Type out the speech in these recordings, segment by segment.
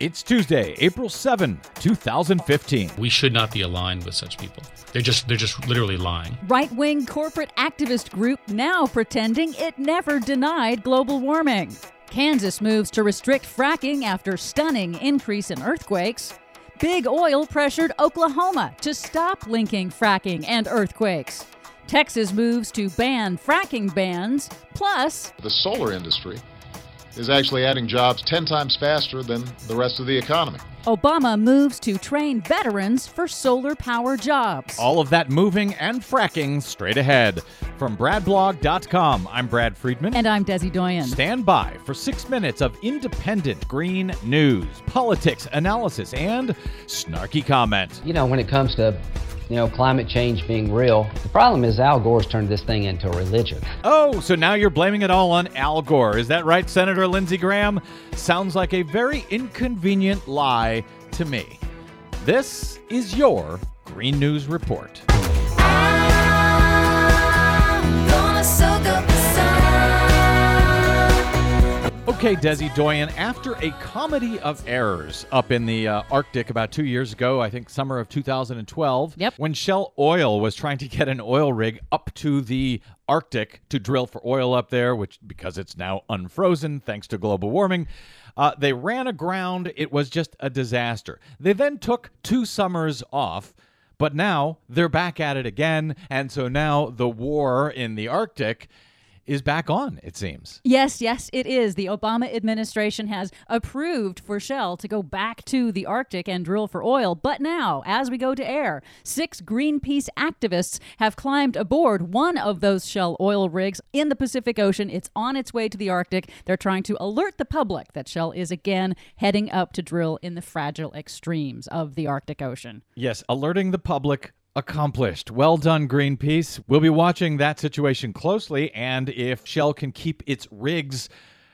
It's Tuesday, April 7, 2015. We should not be aligned with such people. They're just they're just literally lying. Right wing corporate activist group now pretending it never denied global warming. Kansas moves to restrict fracking after stunning increase in earthquakes. Big oil pressured Oklahoma to stop linking fracking and earthquakes. Texas moves to ban fracking bans. Plus, the solar industry is actually adding jobs 10 times faster than the rest of the economy. Obama moves to train veterans for solar power jobs. All of that moving and fracking straight ahead. From BradBlog.com, I'm Brad Friedman. And I'm Desi Doyen. Stand by for six minutes of independent green news, politics, analysis, and snarky comment. You know, when it comes to you know, climate change being real. The problem is Al Gore's turned this thing into a religion. Oh, so now you're blaming it all on Al Gore. Is that right, Senator Lindsey Graham? Sounds like a very inconvenient lie to me. This is your Green News Report. Okay, Desi Doyen, after a comedy of errors up in the uh, Arctic about two years ago, I think summer of 2012, yep. when Shell Oil was trying to get an oil rig up to the Arctic to drill for oil up there, which because it's now unfrozen thanks to global warming, uh, they ran aground. It was just a disaster. They then took two summers off. But now they're back at it again. And so now the war in the Arctic is back on, it seems. Yes, yes, it is. The Obama administration has approved for Shell to go back to the Arctic and drill for oil. But now, as we go to air, six Greenpeace activists have climbed aboard one of those Shell oil rigs in the Pacific Ocean. It's on its way to the Arctic. They're trying to alert the public that Shell is again heading up to drill in the fragile extremes of the Arctic Ocean. Yes, alerting the public accomplished. Well done, Greenpeace. We'll be watching that situation closely and if Shell can keep its rigs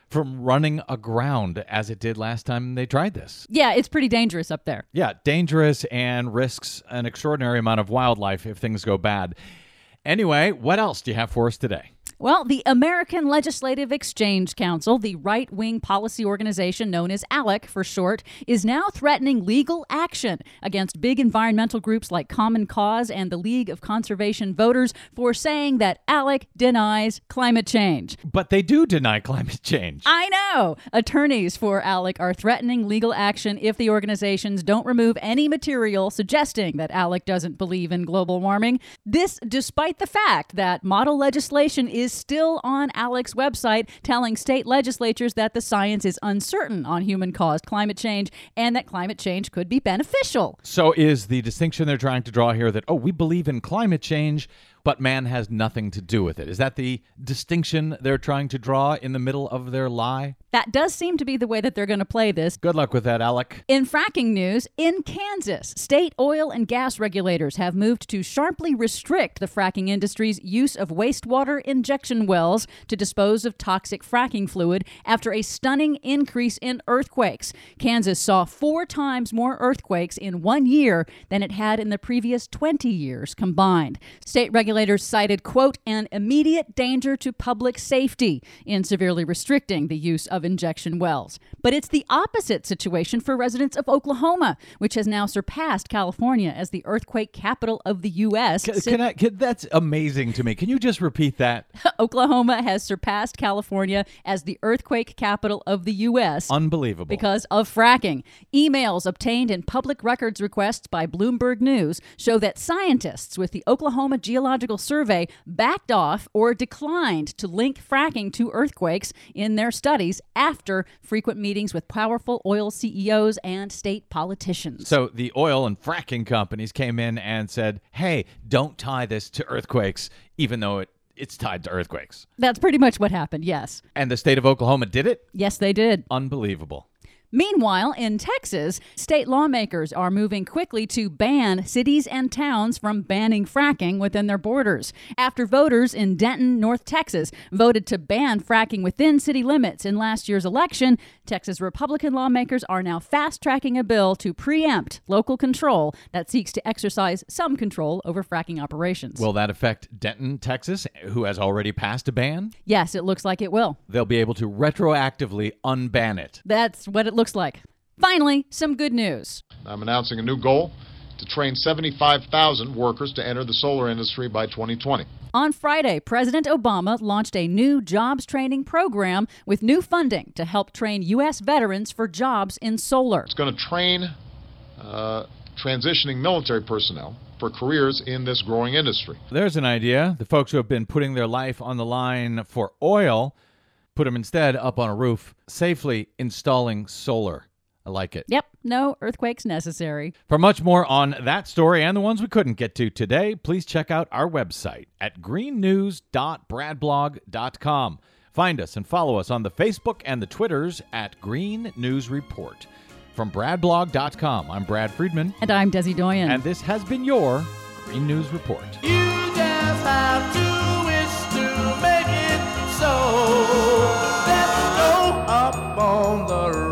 from running aground as it did last time they tried this. Yeah, it's pretty dangerous up there. Yeah, dangerous and risks an extraordinary amount of wildlife if things go bad. Anyway, what else do you have for us today? Well, the American Legislative Exchange Council, the right wing policy organization known as ALEC for short, is now threatening legal action against big environmental groups like Common Cause and the League of Conservation Voters for saying that ALEC denies climate change. But they do deny climate change. I know. Attorneys for ALEC are threatening legal action if the organizations don't remove any material suggesting that ALEC doesn't believe in global warming. This despite the fact that model legislation is is still on ALEC's website telling state legislatures that the science is uncertain on human caused climate change and that climate change could be beneficial. So, is the distinction they're trying to draw here that, oh, we believe in climate change, but man has nothing to do with it. Is that the distinction they're trying to draw in the middle of their lie? That does seem to be the way that they're going to play this. Good luck with that, Alec. In fracking news, in Kansas, state oil and gas regulators have moved to sharply restrict the fracking industry's use of wastewater injection wells to dispose of toxic fracking fluid after a stunning increase in earthquakes. Kansas saw four times more earthquakes in one year than it had in the previous 20 years combined. State regulators regulators cited, quote, an immediate danger to public safety in severely restricting the use of injection wells. But it's the opposite situation for residents of Oklahoma, which has now surpassed California as the earthquake capital of the U.S. Can, can I, can, that's amazing to me. Can you just repeat that? Oklahoma has surpassed California as the earthquake capital of the U.S. Unbelievable. Because of fracking. Emails obtained in public records requests by Bloomberg News show that scientists with the Oklahoma Geological Geological Survey backed off or declined to link fracking to earthquakes in their studies after frequent meetings with powerful oil CEOs and state politicians. So the oil and fracking companies came in and said, hey, don't tie this to earthquakes, even though it it's tied to earthquakes. That's pretty much what happened, yes. And the state of Oklahoma did it? Yes, they did. Unbelievable. Meanwhile, in Texas, state lawmakers are moving quickly to ban cities and towns from banning fracking within their borders. After voters in Denton, North Texas, voted to ban fracking within city limits in last year's election, Texas Republican lawmakers are now fast tracking a bill to preempt local control that seeks to exercise some control over fracking operations. Will that affect Denton, Texas, who has already passed a ban? Yes, it looks like it will. They'll be able to retroactively unban it. That's what it looks like. Finally, some good news. I'm announcing a new goal to train 75,000 workers to enter the solar industry by 2020. On Friday, President Obama launched a new jobs training program with new funding to help train U.S. veterans for jobs in solar. It's going to train uh, transitioning military personnel for careers in this growing industry. There's an idea. The folks who have been putting their life on the line for oil put them instead up on a roof, safely installing solar. I like it. Yep, no earthquakes necessary. For much more on that story and the ones we couldn't get to today, please check out our website at greennews.bradblog.com. Find us and follow us on the Facebook and the Twitters at Green News Report. From bradblog.com, I'm Brad Friedman. And I'm Desi Doyen. And this has been your Green News Report. are